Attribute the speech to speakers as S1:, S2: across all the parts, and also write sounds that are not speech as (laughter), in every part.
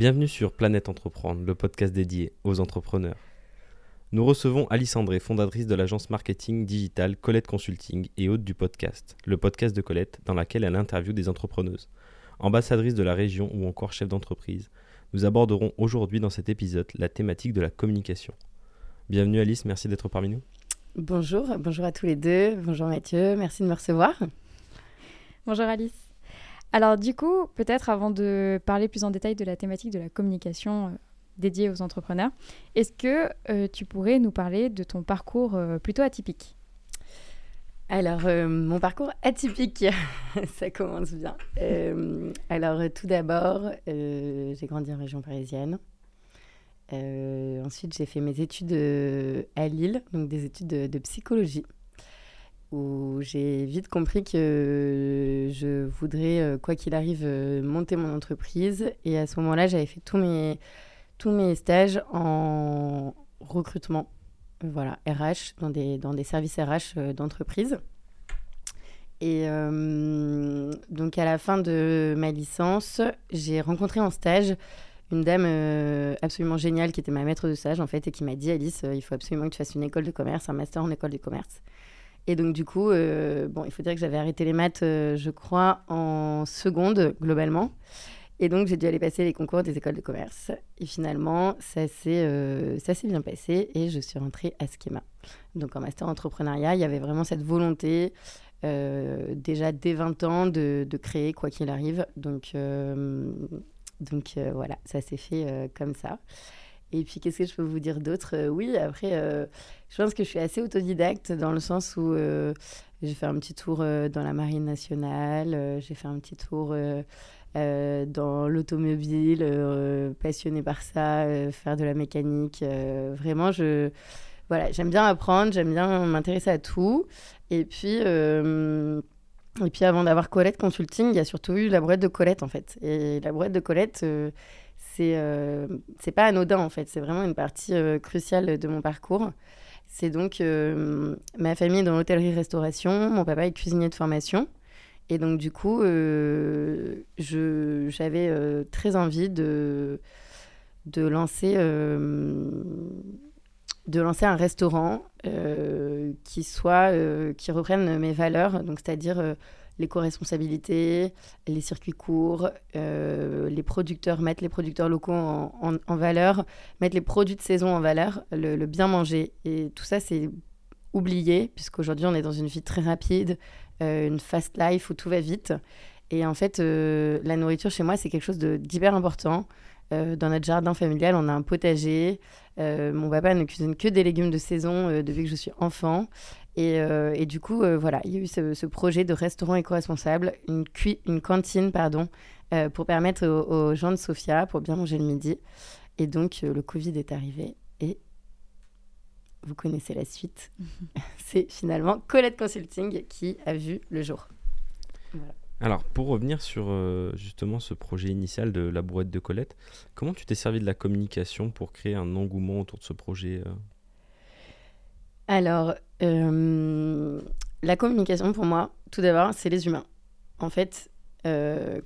S1: Bienvenue sur Planète Entreprendre, le podcast dédié aux entrepreneurs. Nous recevons Alice André, fondatrice de l'agence marketing digital Colette Consulting et hôte du podcast, le podcast de Colette, dans laquelle elle interviewe des entrepreneuses. Ambassadrice de la région ou encore chef d'entreprise, nous aborderons aujourd'hui dans cet épisode la thématique de la communication. Bienvenue Alice, merci d'être parmi nous.
S2: Bonjour, bonjour à tous les deux. Bonjour Mathieu, merci de me recevoir.
S3: Bonjour Alice. Alors du coup, peut-être avant de parler plus en détail de la thématique de la communication euh, dédié aux entrepreneurs. Est-ce que euh, tu pourrais nous parler de ton parcours euh, plutôt atypique?
S2: Alors, mon parcours atypique, (laughs) ça commence bien. alors, tout d'abord, j'ai grandi en région parisienne. ensuite, j'ai fait mes études à Lille, donc des études de psychologie, où j'ai vite compris que je voudrais, quoi qu'il arrive, monter mon entreprise. Et à ce moment-là, j'avais fait tous mes tous mes stages en recrutement, euh, voilà, RH, dans des, dans des services RH euh, d'entreprise. Et euh, donc à la fin de ma licence, j'ai rencontré en stage une dame absolument géniale qui était ma maître de stage en fait et qui m'a dit Alice, il faut absolument que tu fasses une école de commerce, un master en école de commerce. Et donc du coup, bon, il faut dire que j'avais arrêté les maths, je crois, en seconde globalement. Et donc, j'ai dû aller passer les concours des écoles de commerce. Et finalement, ça s'est euh, bien passé et je suis rentrée à Schema. Donc, en master entrepreneuriat, il y avait vraiment cette volonté, euh, déjà dès 20 ans, de, de créer quoi qu'il arrive. Donc, euh, donc voilà, ça s'est fait comme ça. Et puis, qu'est-ce que je peux vous dire d'autre? Oui, après, je pense que je suis assez autodidacte dans le sens où j'ai fait un petit tour dans la marine nationale, j'ai fait un petit tour euh, dans l'automobile, euh, passionné par ça, euh, faire de la mécanique. vraiment, je, voilà, j'aime bien apprendre, j'aime bien m'intéresser à tout. Et puis, et puis avant d'avoir Colette Consulting, il y a surtout eu la brouette de Colette en fait. Et la brouette de Colette, c'est c'est pas anodin en fait, c'est vraiment une partie cruciale de mon parcours. C'est donc ma famille dans l'hôtellerie-restauration, mon papa est cuisinier de formation. Et donc, du coup, euh, j'avais euh, très envie de, de, lancer, euh, de lancer un restaurant qui, soit, qui reprenne mes valeurs, c'est-à-dire l'éco-responsabilité, les circuits courts, les producteurs, mettre les producteurs locaux en, valeur, mettre les produits de saison en valeur, le, le bien manger. Et tout ça, c'est oublié, puisqu'aujourd'hui, on est dans une vie très rapide, euh, une fast life où tout va vite. Et en fait, euh, la nourriture chez moi, c'est quelque chose d'hyper important. Euh, dans notre jardin familial, on a un potager. mon papa ne cuisine que des légumes de saison depuis que je suis enfant. Et, et du coup, voilà, il y a eu ce, projet de restaurant éco-responsable, une, une cantine, pardon, pour permettre aux, gens de Sofia, pour bien manger le midi. Et donc, le Covid est arrivé et vous connaissez la suite. (laughs) c'est finalement Colette Consulting qui a vu le jour.
S1: Alors, pour revenir sur euh, justement ce projet initial de la brouette de Colette, comment tu t'es servi de la communication pour créer un engouement autour de ce projet euh?
S2: Alors, euh, la communication pour moi, tout d'abord, c'est les humains. En fait,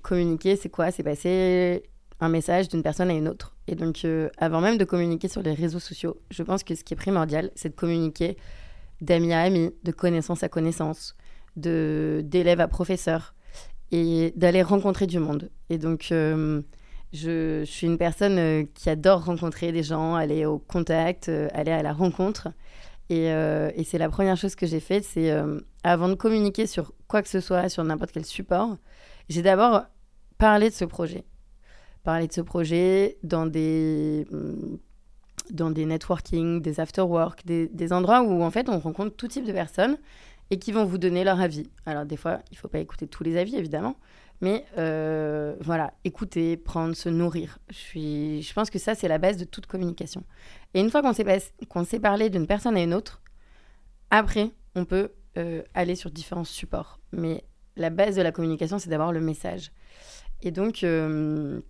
S2: communiquer, c'est quoi? C'est passer un message d'une personne à une autre. Et donc, avant même de communiquer sur les réseaux sociaux, je pense que ce qui est primordial, c'est de communiquer d'amis à amis, de connaissance à connaissance, d'élève à professeur, et d'aller rencontrer du monde. Et donc, euh, je, suis une personne euh, qui adore rencontrer des gens, aller au contact, aller à la rencontre. Et, et c'est la première chose que j'ai faite, c'est avant de communiquer sur quoi que ce soit, sur n'importe quel support, j'ai d'abord parlé de ce projet parler de ce projet dans des, dans des networking, des after-work, des, des, endroits où en fait on rencontre tout type de personnes et qui vont vous donner leur avis. Alors des fois, il ne faut pas écouter tous les avis évidemment, mais euh, voilà, écouter, prendre, se nourrir. Je, suis, je pense que ça, c'est la base de toute communication. Et une fois qu'on sait, qu'on sait parler d'une personne à une autre, après, on peut euh, aller sur différents supports. Mais la base de la communication, c'est d'abord le message. Et donc, euh,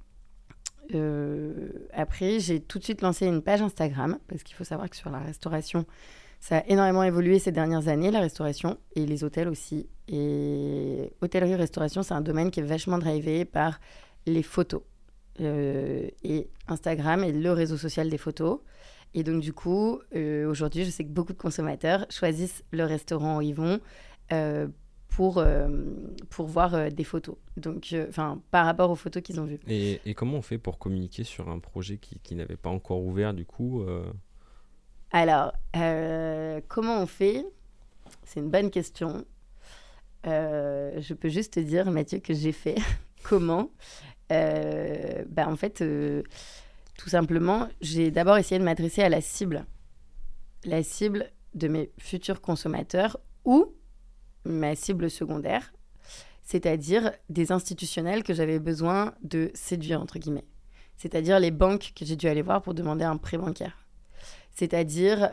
S2: euh, après, j'ai tout de suite lancé une page Instagram parce qu'il faut savoir que sur la restauration, ça a énormément évolué ces dernières années, la restauration et les hôtels aussi. Et hôtellerie-restauration, c'est un domaine qui est vachement drivé par les photos. et Instagram est le réseau social des photos. Et donc, du coup, aujourd'hui, je sais que beaucoup de consommateurs choisissent le restaurant où ils vont pour, pour voir des photos. Donc, enfin, par rapport aux photos qu'ils ont vues.
S1: Et, et, comment on fait pour communiquer sur un projet qui, qui n'avait pas encore ouvert, du coup
S2: Alors, comment on fait? C'est une bonne question. Euh, je peux juste te dire, Mathieu, que j'ai fait. (laughs) Comment? Euh, bah, En fait, euh, tout simplement, j'ai d'abord essayé de m'adresser à la cible. La cible de mes futurs consommateurs ou ma cible secondaire, c'est-à-dire des institutionnels que j'avais besoin de séduire, entre guillemets. C'est-à-dire les banques que j'ai dû aller voir pour demander un prêt bancaire. C'est-à-dire,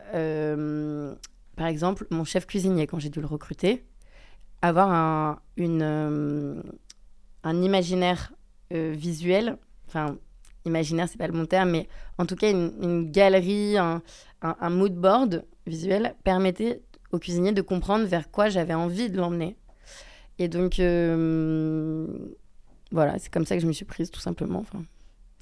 S2: par exemple, mon chef cuisinier, quand j'ai dû le recruter, avoir un, une, euh, un imaginaire euh, visuel, enfin, imaginaire, c'est pas le bon terme, mais en tout cas, une, galerie, un, un, mood board visuel permettait au cuisinier de comprendre vers quoi j'avais envie de l'emmener. Et donc, euh, voilà, c'est comme ça que je me suis prise, tout simplement.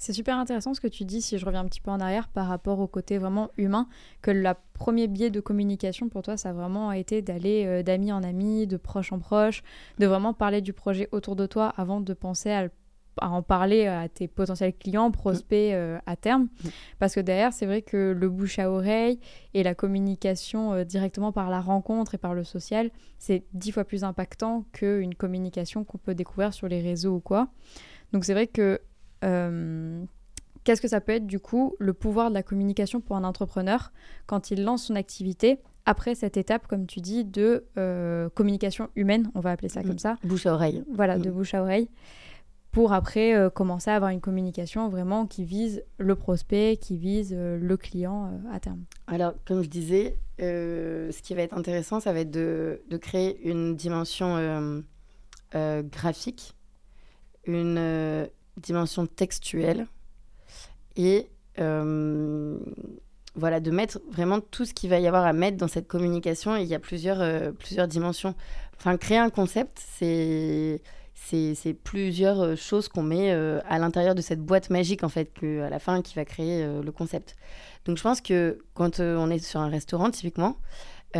S3: C'est super intéressant ce que tu dis, si je reviens un petit peu en arrière, par rapport au côté vraiment humain, que le premier biais de communication pour toi, ça a vraiment été d'aller euh, d'ami en ami, de proche en proche, de vraiment parler du projet autour de toi avant de penser à, en parler à tes potentiels clients, prospects euh, à terme. Parce que derrière, c'est vrai que le bouche à oreille et la communication euh, directement par la rencontre et par le social, c'est dix fois plus impactant qu'une communication qu'on peut découvrir sur les réseaux ou quoi. Donc c'est vrai que euh, qu'est-ce que ça peut être du coup le pouvoir de la communication pour un entrepreneur quand il lance son activité après cette étape, comme tu dis, de euh, communication humaine, on va appeler ça comme ça.
S2: Bouche à oreille.
S3: Voilà, de mm. bouche à oreille. Pour après euh, commencer à avoir une communication vraiment qui vise le prospect, qui vise le client à terme.
S2: Alors, comme je disais, ce qui va être intéressant, ça va être de, de créer une dimension graphique, une, dimension textuelle et euh, voilà, de mettre vraiment tout ce qu'il va y avoir à mettre dans cette communication. Il y a plusieurs, euh, plusieurs dimensions. Enfin, créer un concept, c'est c'est plusieurs euh, choses qu'on met à l'intérieur de cette boîte magique, en fait, que, à la fin, qui va créer le concept. Donc, je pense que quand on est sur un restaurant, typiquement, il,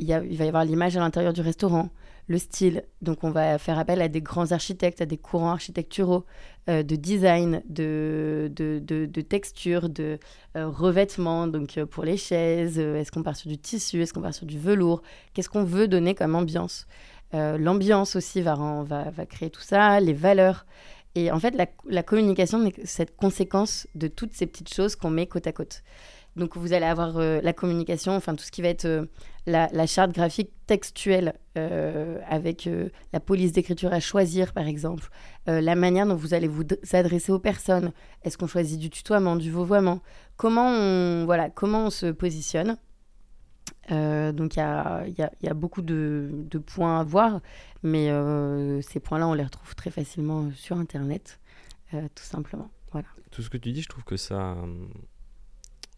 S2: y a, il va y avoir l'image à l'intérieur du restaurant le style. Donc on va faire appel à des grands architectes, à des courants architecturaux, euh, de design, de, de, de, texture, de euh, revêtement. Donc euh, pour les chaises, est-ce qu'on part sur du tissu, est-ce qu'on part sur du velours Qu'est-ce qu'on veut donner comme ambiance L'ambiance aussi va, va, va, créer tout ça, les valeurs. Et en fait, la, la communication, c'est cette conséquence de toutes ces petites choses qu'on met côte à côte. Donc vous allez avoir euh, la communication, enfin tout ce qui va être euh, la, charte graphique textuelle euh, avec la police d'écriture à choisir par exemple, la manière dont vous allez vous adresser aux personnes. Est-ce qu'on choisit du tutoiement, du vouvoiement Comment on voilà comment on se positionne? Donc il y a, beaucoup de, de, points à voir, mais ces points-là on les retrouve très facilement sur Internet, tout simplement. Voilà.
S1: Tout ce que tu dis, je trouve que ça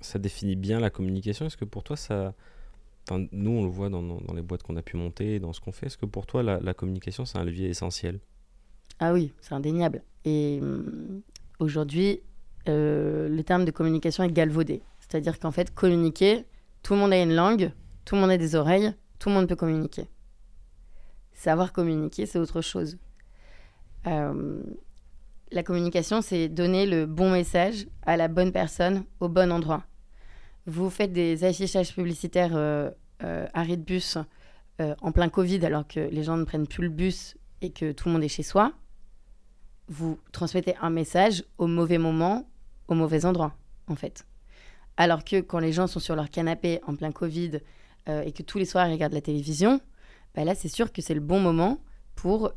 S1: ça définit bien la communication. Est-ce que pour toi, ça. Nous, on le voit dans, les boîtes qu'on a pu monter, dans ce qu'on fait. Est-ce que pour toi, la, communication, c'est un levier essentiel?
S2: Ah oui, c'est indéniable. Et hum, aujourd'hui, euh, le terme de communication est galvaudé. C'est-à-dire qu'en fait, communiquer, tout le monde a une langue, tout le monde a des oreilles, tout le monde peut communiquer. Savoir communiquer, c'est autre chose. Euh, la communication, c'est donner le bon message à la bonne personne au bon endroit vous faites des affichages publicitaires euh, euh, arrêt de bus euh, en plein Covid alors que les gens ne prennent plus le bus et que tout le monde est chez soi, vous transmettez un message au mauvais moment, au mauvais endroit, en fait. Alors que quand les gens sont sur leur canapé en plein Covid et que tous les soirs ils regardent la télévision, bah là c'est sûr que c'est le bon moment pour,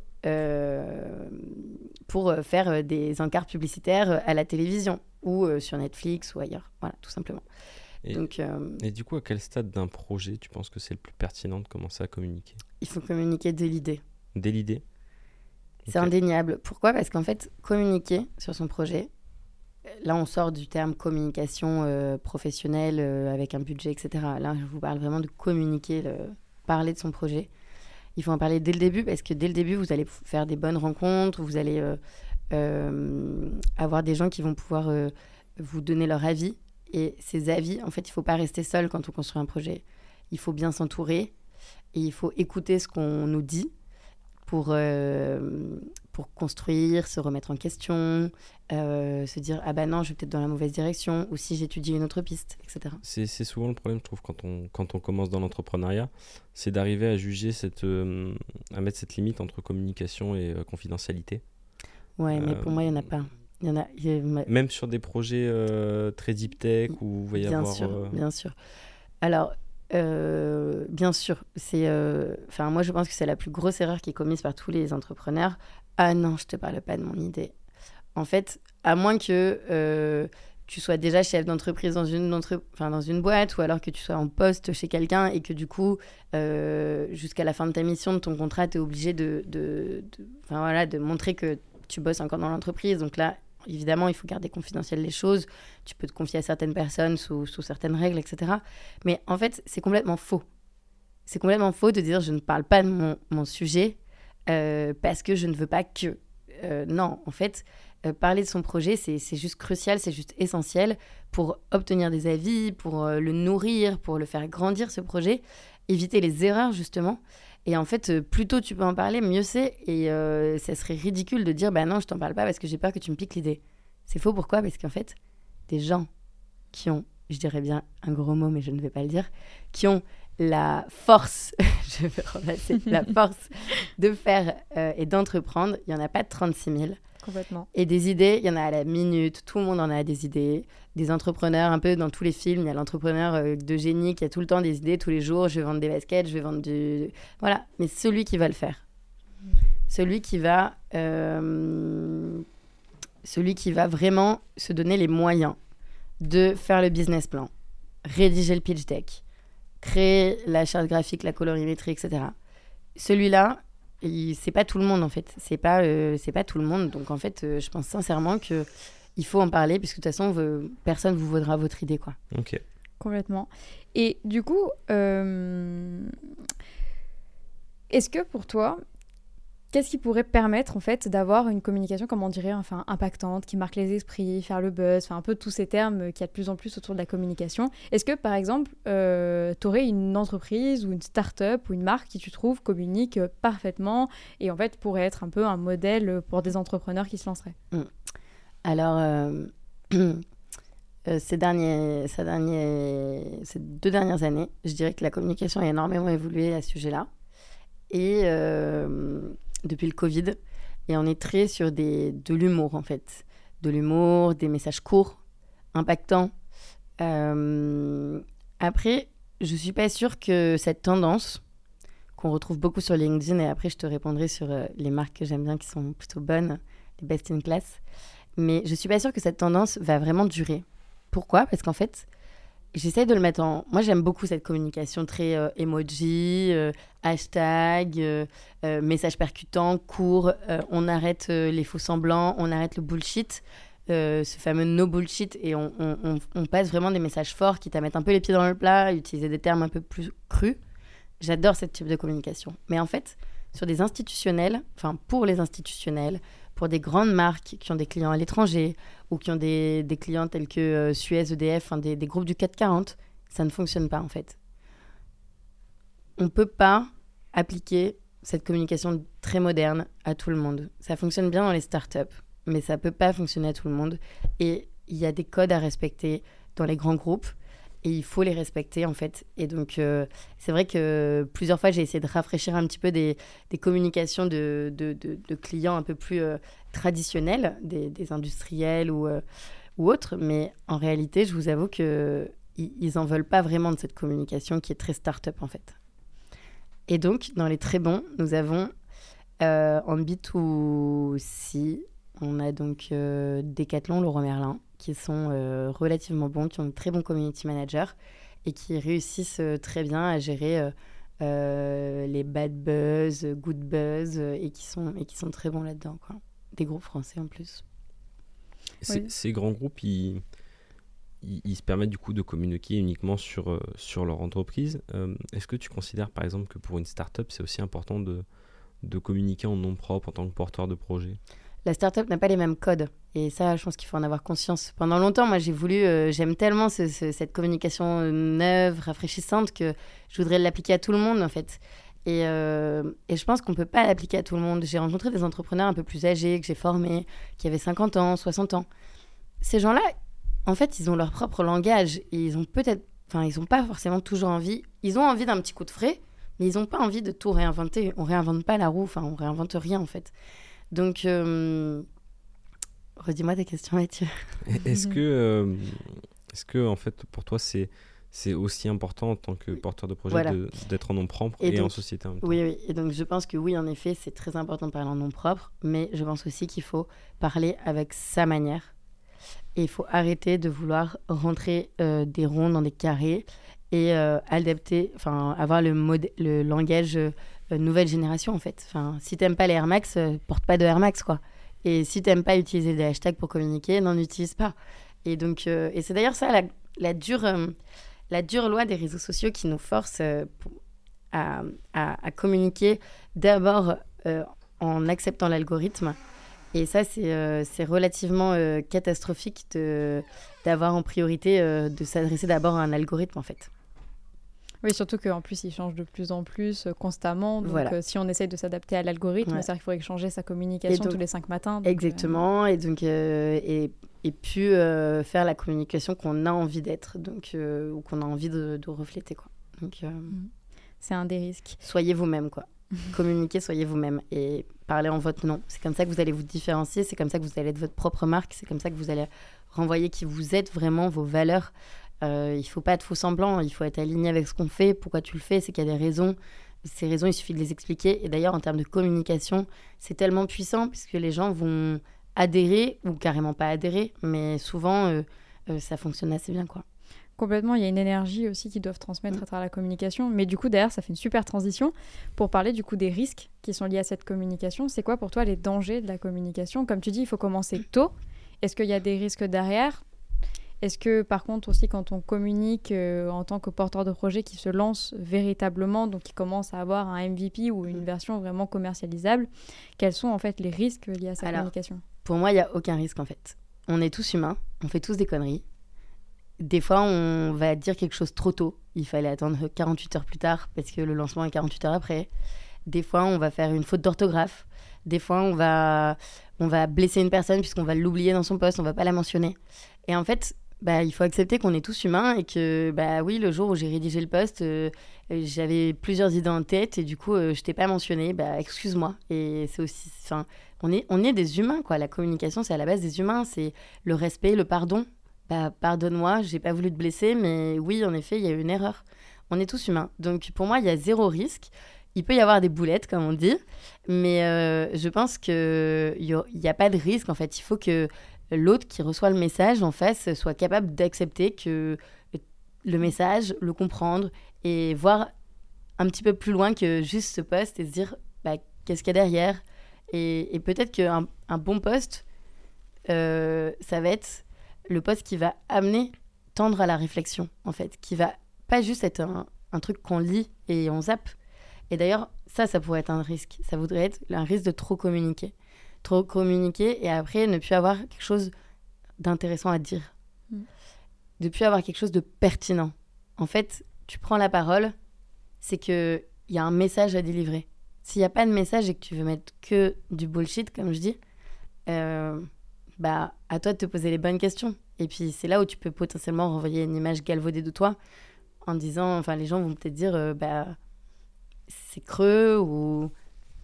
S2: pour faire des encarts publicitaires à la télévision ou sur Netflix ou ailleurs. Voilà, tout simplement.
S1: Et, Donc, euh, et du coup, à quel stade d'un projet tu penses que c'est le plus pertinent de commencer à communiquer?
S2: Il faut communiquer dès l'idée.
S1: Dès l'idée?
S2: C'est indéniable. Pourquoi? Parce qu'en fait, communiquer sur son projet, là on sort du terme communication euh, professionnelle euh, avec un budget, etc. Là, je vous parle vraiment de communiquer, parler de son projet. Il faut en parler dès le début parce que dès le début, vous allez faire des bonnes rencontres, vous allez avoir des gens qui vont pouvoir vous donner leur avis. Et ces avis, en fait, il ne faut pas rester seul quand on construit un projet. Il faut bien s'entourer et il faut écouter ce qu'on nous dit pour, euh, pour construire, se remettre en question, euh, se dire ah bah non, je vais peut-être dans la mauvaise direction, ou si j'étudie une autre piste, etc.
S1: C'est c'est souvent le problème, je trouve, quand on, quand on commence dans l'entrepreneuriat, c'est d'arriver à juger, cette, euh, à mettre cette limite entre communication et confidentialité.
S2: Ouais, mais pour moi, il n'y en a pas. Il y en a. il y a-
S1: Même sur des projets euh, très deep tech où y
S2: bien
S1: avoir.
S2: sûr,
S1: euh,
S2: bien sûr. Alors, euh, bien sûr, c'est. Enfin, moi, je pense que c'est la plus grosse erreur qui est commise par tous les entrepreneurs. Ah non, je te parle pas de mon idée. En fait, à moins que tu sois déjà chef d'entreprise dans une entre- enfin, dans une boîte, ou alors que tu sois en poste chez quelqu'un et que du coup, jusqu'à la fin de ta mission, de ton contrat, tu es obligé de, de, voilà, de montrer que tu bosses encore dans l'entreprise. Donc là, évidemment, il faut garder confidentiel les choses tu peux te confier à certaines personnes sous, certaines règles, etc. Mais en fait, c'est complètement faux. C'est complètement faux de dire je ne parle pas de mon, sujet euh, parce que je ne veux pas que. Euh, non, en fait, euh, parler de son projet, c'est juste crucial, c'est juste essentiel pour obtenir des avis, pour le nourrir, pour le faire grandir, ce projet, éviter les erreurs, justement. Et en fait, euh, plus tôt tu peux en parler, mieux c'est. Et euh, ça serait ridicule de dire bah non, je t'en parle pas parce que j'ai peur que tu me piques l'idée. C'est faux, pourquoi? Parce qu'en fait, des gens qui ont, je dirais bien un gros mot, mais je ne vais pas le dire, qui ont la force, (laughs) je vais remplacer, la (laughs) force de faire euh, et d'entreprendre, il n'y en a pas de 36 000. Et des idées, il y en a à la minute, tout le monde en a des idées. Des entrepreneurs, un peu dans tous les films, il y a l'entrepreneur euh, de génie qui a tout le temps des idées, tous les jours, je vais vendre des baskets, je vais vendre du... Voilà, mais celui qui va le faire. Celui qui va... euh, celui qui va vraiment se donner les moyens de faire le business plan, rédiger le pitch deck, créer la charte graphique, la colorimétrie, etc. Celui-là, il- c'est pas tout le monde en fait. C'est pas, euh, c'est pas tout le monde. Donc en fait, euh, je pense sincèrement que il faut en parler puisque de toute façon, vous- personne vous vaudra votre idée quoi.
S1: Ok.
S3: Complètement. Et du coup, euh, est-ce que pour toi, qu'est-ce qui pourrait permettre en fait d'avoir une communication, comme on dirait, enfin impactante, qui marque les esprits, faire le buzz, enfin un peu tous ces termes qu'il y a de plus en plus autour de la communication. Est-ce que par exemple, tu aurais une entreprise ou une start-up ou une marque qui tu trouves communique euh, parfaitement et en fait pourrait être un peu un modèle pour des entrepreneurs qui se lanceraient?
S2: Alors, euh, (clears throat) euh, ces, derniers, ces, deux dernières années, je dirais que la communication a énormément évolué à ce sujet-là. Et euh, depuis le Covid, et on est très sur de l'humour en fait. De l'humour, des messages courts, impactants. Euh, après, je suis pas sûre que cette tendance qu'on retrouve beaucoup sur LinkedIn, et après je te répondrai sur euh, les marques que j'aime bien qui sont plutôt bonnes, les best in class, mais je suis pas sûre que cette tendance va vraiment durer. Pourquoi? Parce qu'en fait, j'essaie de le mettre en. Moi, j'aime beaucoup cette communication très euh, emoji, euh, hashtag, euh, euh, message percutant, court. on arrête les faux semblants, on arrête le bullshit. ce fameux no bullshit et on, on- passe vraiment des messages forts qui mettre un peu les pieds dans le plat, utiliser des termes un peu plus crus. J'adore ce type de communication. Mais en fait, sur des institutionnels, enfin pour les institutionnels, pour des grandes marques qui ont des clients à l'étranger ou qui ont des, clients tels que euh, Suez, EDF, des, des groupes du 440, ça ne fonctionne pas en fait. On ne peut pas appliquer cette communication très moderne à tout le monde. Ça fonctionne bien dans les startups, mais ça ne peut pas fonctionner à tout le monde. Et il y a des codes à respecter dans les grands groupes et il faut les respecter en fait. Et donc euh, c'est vrai que plusieurs fois j'ai essayé de rafraîchir un petit peu des, communications de, clients un peu plus euh, traditionnels, des, industriels ou, euh, ou autres, mais en réalité je vous avoue que ils en veulent pas vraiment de cette communication qui est très start-up en fait. Et donc dans les très bons, nous avons euh, en B2C, on a donc euh, Decathlon, Leroy Merlin, qui sont euh, relativement bons, qui ont de très bons community managers et qui réussissent euh, très bien à gérer euh, euh, les bad buzz, good buzz et qui sont, et qui sont très bons là-dedans. Quoi. Des groupes français en plus.
S1: Ces,
S3: Oui.
S1: ces grands groupes, ils, ils, ils se permettent du coup de communiquer uniquement sur, sur leur entreprise. Euh, Est-ce que tu considères par exemple que pour une startup, c'est aussi important de, de communiquer en nom propre en tant que porteur de projet?
S2: La startup n'a pas les mêmes codes. Et ça, je pense qu'il faut en avoir conscience. Pendant longtemps, moi, j'ai voulu, euh, j'aime tellement cette communication neuve, rafraîchissante, que je voudrais l'appliquer à tout le monde, en fait. Et, euh, je pense qu'on ne peut pas l'appliquer à tout le monde. J'ai rencontré des entrepreneurs un peu plus âgés, que j'ai formés, qui avaient 50 ans, 60 ans. Ces gens-là, en fait, ils ont leur propre langage. Et ils ont peut-être, enfin, ils n'ont pas forcément toujours envie. Ils ont envie d'un petit coup de frais, mais ils n'ont pas envie de tout réinventer. On réinvente pas la roue, enfin, on réinvente rien, en fait. Donc, euh, redis-moi tes questions, Mathieu.
S1: Est-ce que, euh, est-ce que, en fait, pour toi, c'est c'est aussi important en tant que porteur de projet d'être en nom propre et, en société en même temps.
S2: Oui, oui, et donc je pense que oui, en effet, c'est très important de parler en nom propre, mais je pense aussi qu'il faut parler avec sa manière. Et il faut arrêter de vouloir rentrer euh, des ronds dans des carrés et adapter, enfin, avoir le, le langage nouvelle génération en fait. Enfin, si t'aimes pas les Air Max, euh, porte pas de Air Max quoi. Et si t'aimes pas utiliser des hashtags pour communiquer, n'en utilise pas. Et donc, euh, et c'est d'ailleurs ça la, la dure, la dure loi des réseaux sociaux qui nous force à, à, communiquer d'abord en acceptant l'algorithme. Et ça, c'est relativement catastrophique d'avoir en priorité de s'adresser d'abord à un algorithme en fait.
S3: Oui, surtout qu'en plus, il change de plus en plus euh, constamment. Donc, euh, si on essaye de s'adapter à l'algorithme, c'est vrai qu'il faudrait changer sa communication tous les cinq matins.
S2: Euh, exactement. Et donc, et, et puis faire la communication qu'on a envie d'être, donc ou qu'on a envie de, refléter, quoi. Donc, mm.
S3: c'est un des risques.
S2: Soyez vous-même, quoi. (laughs) Communiquez, soyez vous-même et parlez en votre nom. C'est comme ça que vous allez vous différencier. C'est comme ça que vous allez être votre propre marque. C'est comme ça que vous allez renvoyer qui vous êtes vraiment, vos valeurs. Euh, il faut pas être faux semblant, il faut être aligné avec ce qu'on fait. Pourquoi tu le fais? C'est qu'il y a des raisons. Ces raisons, il suffit de les expliquer. Et d'ailleurs, en termes de communication, c'est tellement puissant puisque les gens vont adhérer ou carrément pas adhérer, mais souvent, euh, euh, ça fonctionne assez bien, quoi.
S3: Complètement, il y a une énergie aussi qu'ils doivent transmettre mm. à travers la communication. Mais du coup, derrière, ça fait une super transition pour parler du coup des risques qui sont liés à cette communication. C'est quoi pour toi les dangers de la communication? Comme tu dis, il faut commencer tôt. Est-ce qu'il y a des risques derrière? Est-ce que par contre aussi quand on communique euh, en tant que porteur de projet qui se lance véritablement, donc qui commence à avoir un MVP ou une mm. version vraiment commercialisable, quels sont en fait les risques liés à sa communication?
S2: Pour moi, il n'y a aucun risque en fait. On est tous humains, on fait tous des conneries. Des fois, on va dire quelque chose trop tôt. Il fallait attendre 48 heures plus tard parce que le lancement est 48 heures après. Des fois, on va faire une faute d'orthographe. Des fois, on va, on va blesser une personne puisqu'on va l'oublier dans son poste, on va pas la mentionner. Et en fait, bah, il faut accepter qu'on est tous humains et que, bah oui, le jour où j'ai rédigé le poste, euh, j'avais plusieurs idées en tête et du coup, euh, je t'ai pas mentionné, bah excuse-moi. Et c'est aussi, enfin, on est, on est des humains, quoi. La communication, c'est à la base des humains, c'est le respect, le pardon. Bah, pardonne-moi, j'ai pas voulu te blesser, mais oui, en effet, il y a eu une erreur. On est tous humains. Donc, pour moi, il y a zéro risque. Il peut y avoir des boulettes, comme on dit, mais euh, je pense qu'il n'y a pas de risque. En fait, il faut que l'autre qui reçoit le message en face soit capable d'accepter que le message, le comprendre et voir un petit peu plus loin que juste ce poste et se dire bah, qu'est-ce qu'il y a derrière. Et, peut-être qu'un un bon poste, euh, ça va être le poste qui va amener, tendre à la réflexion, en fait, qui va pas juste être un, un truc qu'on lit et on zappe. Et d'ailleurs, ça, ça pourrait être un risque. Ça voudrait être un risque de trop communiquer trop communiquer et après ne plus avoir quelque chose d'intéressant à dire. Mm. De plus avoir quelque chose de pertinent. En fait, tu prends la parole, c'est qu'il y a un message à délivrer. S'il n'y a pas de message et que tu veux mettre que du bullshit, comme je dis, euh, bah, à toi de te poser les bonnes questions. Et puis, c'est là où tu peux potentiellement renvoyer une image galvaudée de toi en disant, enfin, les gens vont peut-être dire, euh, bah, c'est creux ou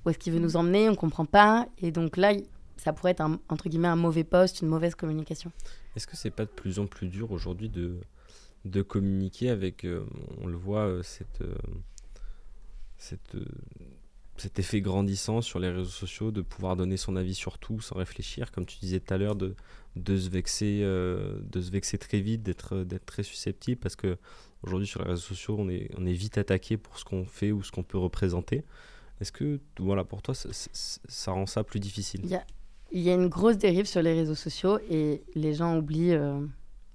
S2: où est-ce qu'il veut nous emmener, on comprend pas. Et donc là, ça pourrait être un, entre guillemets un mauvais poste, une mauvaise communication.
S1: Est-ce que c'est pas de plus en plus dur aujourd'hui de, de communiquer avec, euh, on le voit, euh, euh, cette, cet effet grandissant sur les réseaux sociaux, de pouvoir donner son avis sur tout sans réfléchir, comme tu disais tout à l'heure, de, de, se vexer, de se vexer très vite, d'être très susceptible, parce que aujourd'hui sur les réseaux sociaux, on est, on est vite attaqué pour ce qu'on fait ou ce qu'on peut représenter. Est-ce que voilà, pour toi, ça, rend ça plus difficile?
S2: Il y, a, une grosse dérive sur les réseaux sociaux et les gens oublient, euh,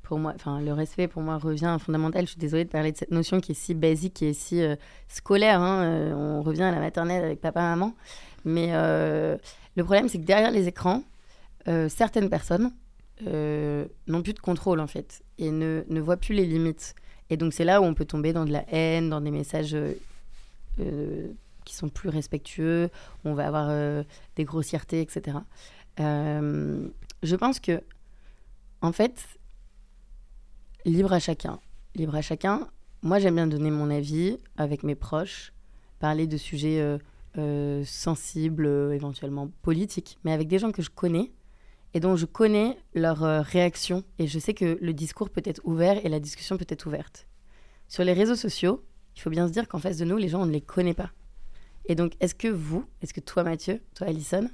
S2: pour moi, enfin, le respect pour moi revient fondamental. Je suis désolée de parler de cette notion qui est si basique, qui est si euh, scolaire. Hein, euh, on revient à la maternelle avec papa, maman. Mais le problème, c'est que derrière les écrans, certaines personnes n'ont plus de contrôle en fait et ne, voient plus les limites. Et donc c'est là où on peut tomber dans de la haine, dans des messages qui sont plus respectueux, on va avoir euh, des grossièretés, etc. Euh, je pense que, en fait, libre à chacun. Libre à chacun. Moi, j'aime bien donner mon avis avec mes proches, parler de sujets euh, sensibles, éventuellement politiques, mais avec des gens que je connais et dont je connais leur réaction. Et je sais que le discours peut être ouvert et la discussion peut être ouverte. Sur les réseaux sociaux, il faut bien se dire qu'en face de nous, les gens, on ne les connaît pas. Et donc, est-ce que vous, est-ce que toi, Mathieu, toi, Alison,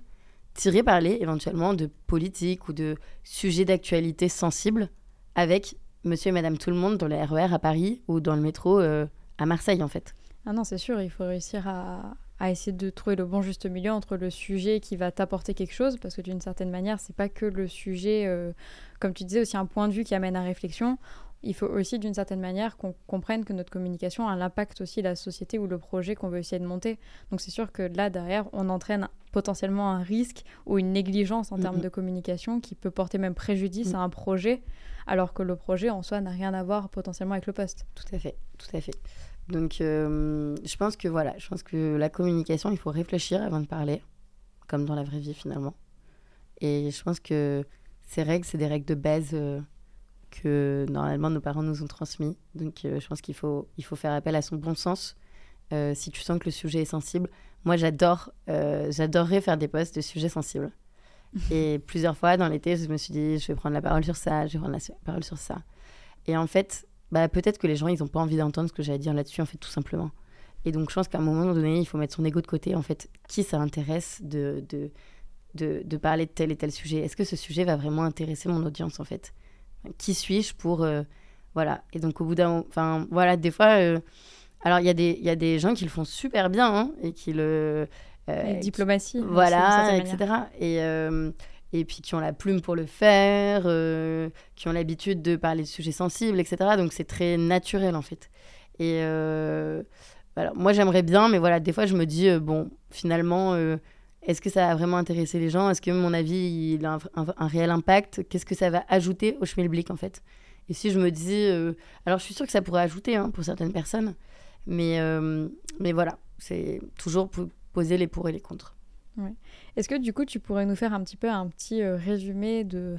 S2: tirez parler éventuellement de politique ou de sujets d'actualité sensibles avec monsieur et madame tout le monde dans le RER à Paris ou dans le métro euh, à Marseille, en fait?
S3: Ah non, c'est sûr, il faut réussir à, à essayer de trouver le bon juste milieu entre le sujet qui va t'apporter quelque chose, parce que d'une certaine manière, c'est pas que le sujet, euh, comme tu disais, aussi un point de vue qui amène à réflexion. Il faut aussi, d'une certaine manière, qu'on comprenne que notre communication a l'impact aussi la société ou le projet qu'on veut essayer de monter. Donc c'est sûr que là, derrière, on entraîne potentiellement un risque ou une négligence en termes
S2: Mhm.
S3: de communication qui peut porter même préjudice
S2: Mhm.
S3: à un projet, alors que le projet en soi n'a rien à voir potentiellement avec le poste.
S2: Tout à fait, tout à fait. Donc, euh, je pense que voilà, je pense que la communication, il faut réfléchir avant de parler, comme dans la vraie vie finalement. Et je pense que ces règles, c'est des règles de base euh, que normalement nos parents nous ont transmis. Donc, euh, je pense qu'il faut, il faut faire appel à son bon sens. euh, si tu sens que le sujet est sensible, moi j'adore, euh, j'adorerais faire des posts de sujets sensibles. (laughs) Et plusieurs fois dans l'été, je me suis dit, je vais prendre la parole sur ça, je vais prendre la su- parole sur ça. Et en fait, bah, peut-être que les gens, ils n'ont pas envie d'entendre ce que j'allais dire là-dessus, en fait, tout simplement. Et donc, je pense qu'à un moment donné, il faut mettre son ego de côté. En fait, qui ça intéresse de, de, de, de parler de tel et tel sujet Est-ce que ce sujet va vraiment intéresser mon audience, en fait? Qui suis-je pour... euh, voilà. Et donc, au bout d'un... Enfin, voilà, des fois... euh, alors, il y, a des- il y a des gens qui le font super bien hein, et qui le... euh, qui-
S3: diplomatie. d'une
S2: voilà, etc.
S3: manière.
S2: Et, et puis qui ont la plume pour le faire, qui ont l'habitude de parler de sujets sensibles, etc. Donc c'est très naturel en fait. Et voilà, moi j'aimerais bien, mais voilà, des fois je me dis, bon, finalement, est-ce que ça va vraiment intéresser les gens? Est-ce que mon avis il a un, un- réel impact? Qu'est-ce que ça va ajouter au schmilblick en fait? Et si je me dis, euh, alors je suis sûre que ça pourrait ajouter hein, pour certaines personnes, mais, euh, mais voilà, c'est toujours poser les pour et les contre.
S3: Est-ce que du coup, tu pourrais nous faire un petit peu un petit euh, résumé de,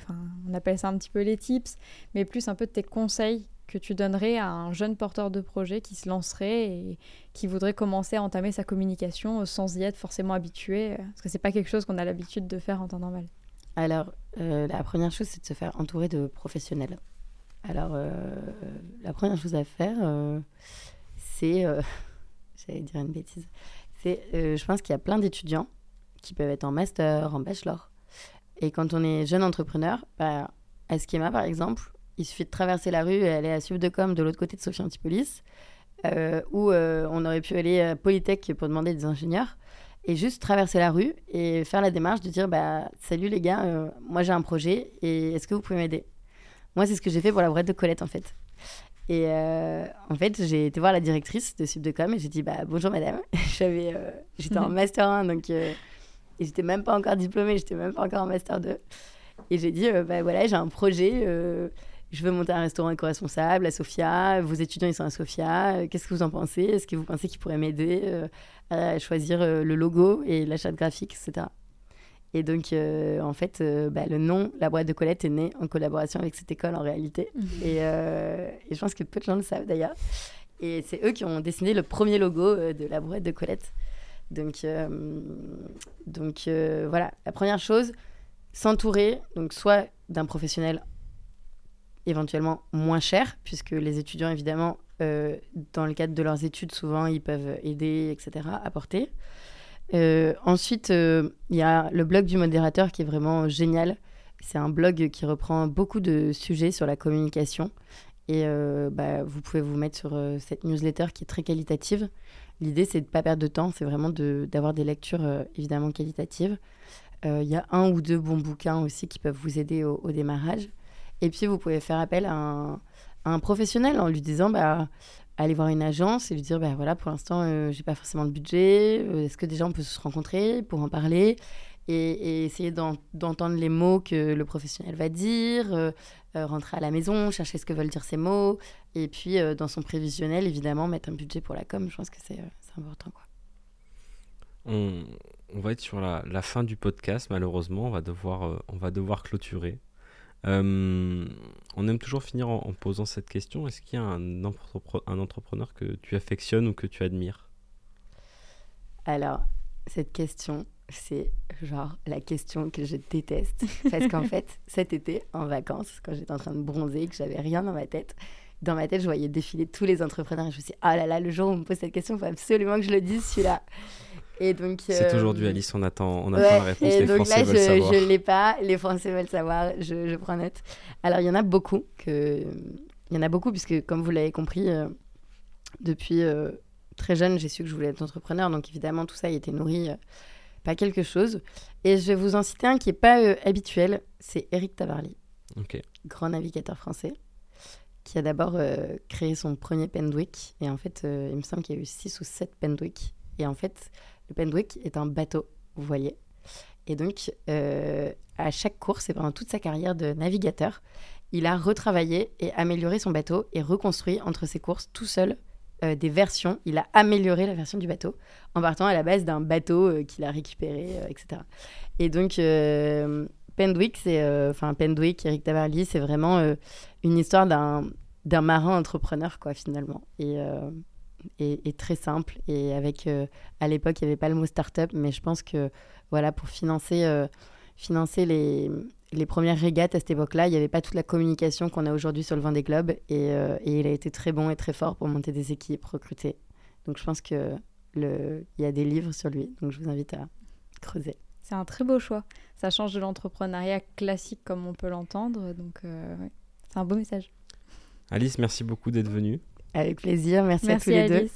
S3: on appelle ça un petit peu les tips, mais plus un peu de tes conseils que tu donnerais à un jeune porteur de projet qui se lancerait et qui voudrait commencer à entamer sa communication euh, sans y être forcément habitué, euh, parce que c'est pas quelque chose qu'on a l'habitude de faire en temps normal.
S2: Alors, euh, la première chose, c'est de se faire entourer de professionnels. Alors, la première chose à faire, c'est. (laughs) J'allais dire une bêtise. Je pense qu'il y a plein d'étudiants qui peuvent être en master, en bachelor. Et quand on est jeune entrepreneur, bah, à Schema, par exemple, il suffit de traverser la rue et aller à Subdecom de l'autre côté de Sophie Antipolis, euh, où euh, on aurait pu aller à Polytech pour demander des ingénieurs et juste traverser la rue et faire la démarche de dire bah salut les gars euh, moi j'ai un projet et est-ce que vous pouvez m'aider? Moi c'est ce que j'ai fait pour la boîte de Colette en fait. Et euh, en fait j'ai été voir la directrice de Subdecom et j'ai dit bah bonjour madame. (laughs) J'avais j'étais en (laughs) master 1 donc et j'étais même pas encore diplômée j'étais même pas encore en master 2 et j'ai dit bah voilà j'ai un projet je veux monter un restaurant éco-responsable à Sofia. Vos étudiants, ils sont à Sofia. Euh, Qu'est-ce que vous en pensez? Est-ce que vous pensez qu'ils pourraient m'aider euh, à choisir euh, le logo et l'achat de graphique, etc. Et donc, euh, en fait, bah, le nom, la boîte de Colette, est né en collaboration avec cette école en réalité. Et, euh, et je pense que peu de gens le savent d'ailleurs. Et c'est eux qui ont dessiné le premier logo de la boîte de Colette. Donc, donc voilà, la première chose, s'entourer, donc soit d'un professionnel éventuellement moins cher, puisque les étudiants, évidemment, euh, dans le cadre de leurs études, souvent, ils peuvent aider, etc., apporter. Euh, ensuite, euh, il y a le blog du modérateur qui est vraiment génial. C'est un blog qui reprend beaucoup de sujets sur la communication. Et bah, vous pouvez vous mettre sur cette newsletter qui est très qualitative. L'idée, c'est de ne pas perdre de temps, c'est vraiment d'avoir des lectures évidemment qualitatives. Il y a un ou deux bons bouquins aussi qui peuvent vous aider au démarrage. Et puis, vous pouvez faire appel à un, professionnel en lui disant bah, aller voir une agence et lui dire bah, voilà, pour l'instant, euh, j'ai pas forcément de budget. Euh, Est-ce que déjà on peut se rencontrer pour en parler et, essayer d'entendre les mots que le professionnel va dire, euh, euh, rentrer à la maison, chercher ce que veulent dire ces mots, et puis dans son prévisionnel, évidemment, mettre un budget pour la com. Je pense que c'est important. Quoi.
S1: On, on, va être sur la, la, fin du podcast, malheureusement, on va devoir, on va devoir clôturer. On aime toujours finir en, en posant cette question. Est-ce qu'il y a un, un entrepreneur que tu affectionnes ou que tu admires?
S2: Alors, cette question, c'est genre la question que je déteste. Parce qu'en (laughs) fait, cet été, en vacances, quand j'étais en train de bronzer, que j'avais rien dans ma tête, dans ma tête, je voyais défiler tous les entrepreneurs et je me suis dit, ah là là, le jour où on me pose cette question, il faut absolument que je le dise, celui-là.
S1: Et donc. C'est aujourd'hui, euh, Alice, on attend, on attend la réponse. Et les donc Français là,
S2: je ne l'ai pas, les Français veulent savoir, je, je prends note. Alors, il y en a beaucoup, que... il y en a beaucoup, puisque comme vous l'avez compris, euh, depuis euh, très jeune, j'ai su que je voulais être entrepreneur, donc évidemment, tout ça a été nourri pas quelque chose. Et je vais vous en citer un qui n'est pas euh, habituel, c'est Eric Tabarly, grand navigateur français, qui a d'abord euh, créé son premier Pendwick. Et en fait, il me semble qu'il y a eu 6 ou 7 Pendwick. Et en fait, le Pendwick est un bateau, voyez. Et donc, à chaque course et pendant toute sa carrière de navigateur, il a retravaillé et amélioré son bateau et reconstruit entre ses courses tout seul euh, des versions. Il a amélioré la version du bateau en partant à la base d'un bateau euh, qu'il a récupéré, euh, etc. Et donc, Pendwick, c'est, enfin Pendwick, Eric Tabarly, c'est vraiment une histoire d'un, d'un marin entrepreneur, quoi, finalement. Et, et, très simple. Et avec, à l'époque, il n'y avait pas le mot start-up, mais je pense que, voilà, pour financer, financer les, les premières régates à cette époque-là, il n'y avait pas toute la communication qu'on a aujourd'hui sur le vent des globes. Et, il a été très bon et très fort pour monter des équipes, recruter. Donc je pense qu'il y a des livres sur lui. Donc je vous invite à creuser.
S3: C'est un très beau choix. Ça change de l'entrepreneuriat classique comme on peut l'entendre. Donc euh, c'est un beau message.
S1: Alice, merci beaucoup d'être venue.
S2: Avec plaisir. Merci, à tous les deux.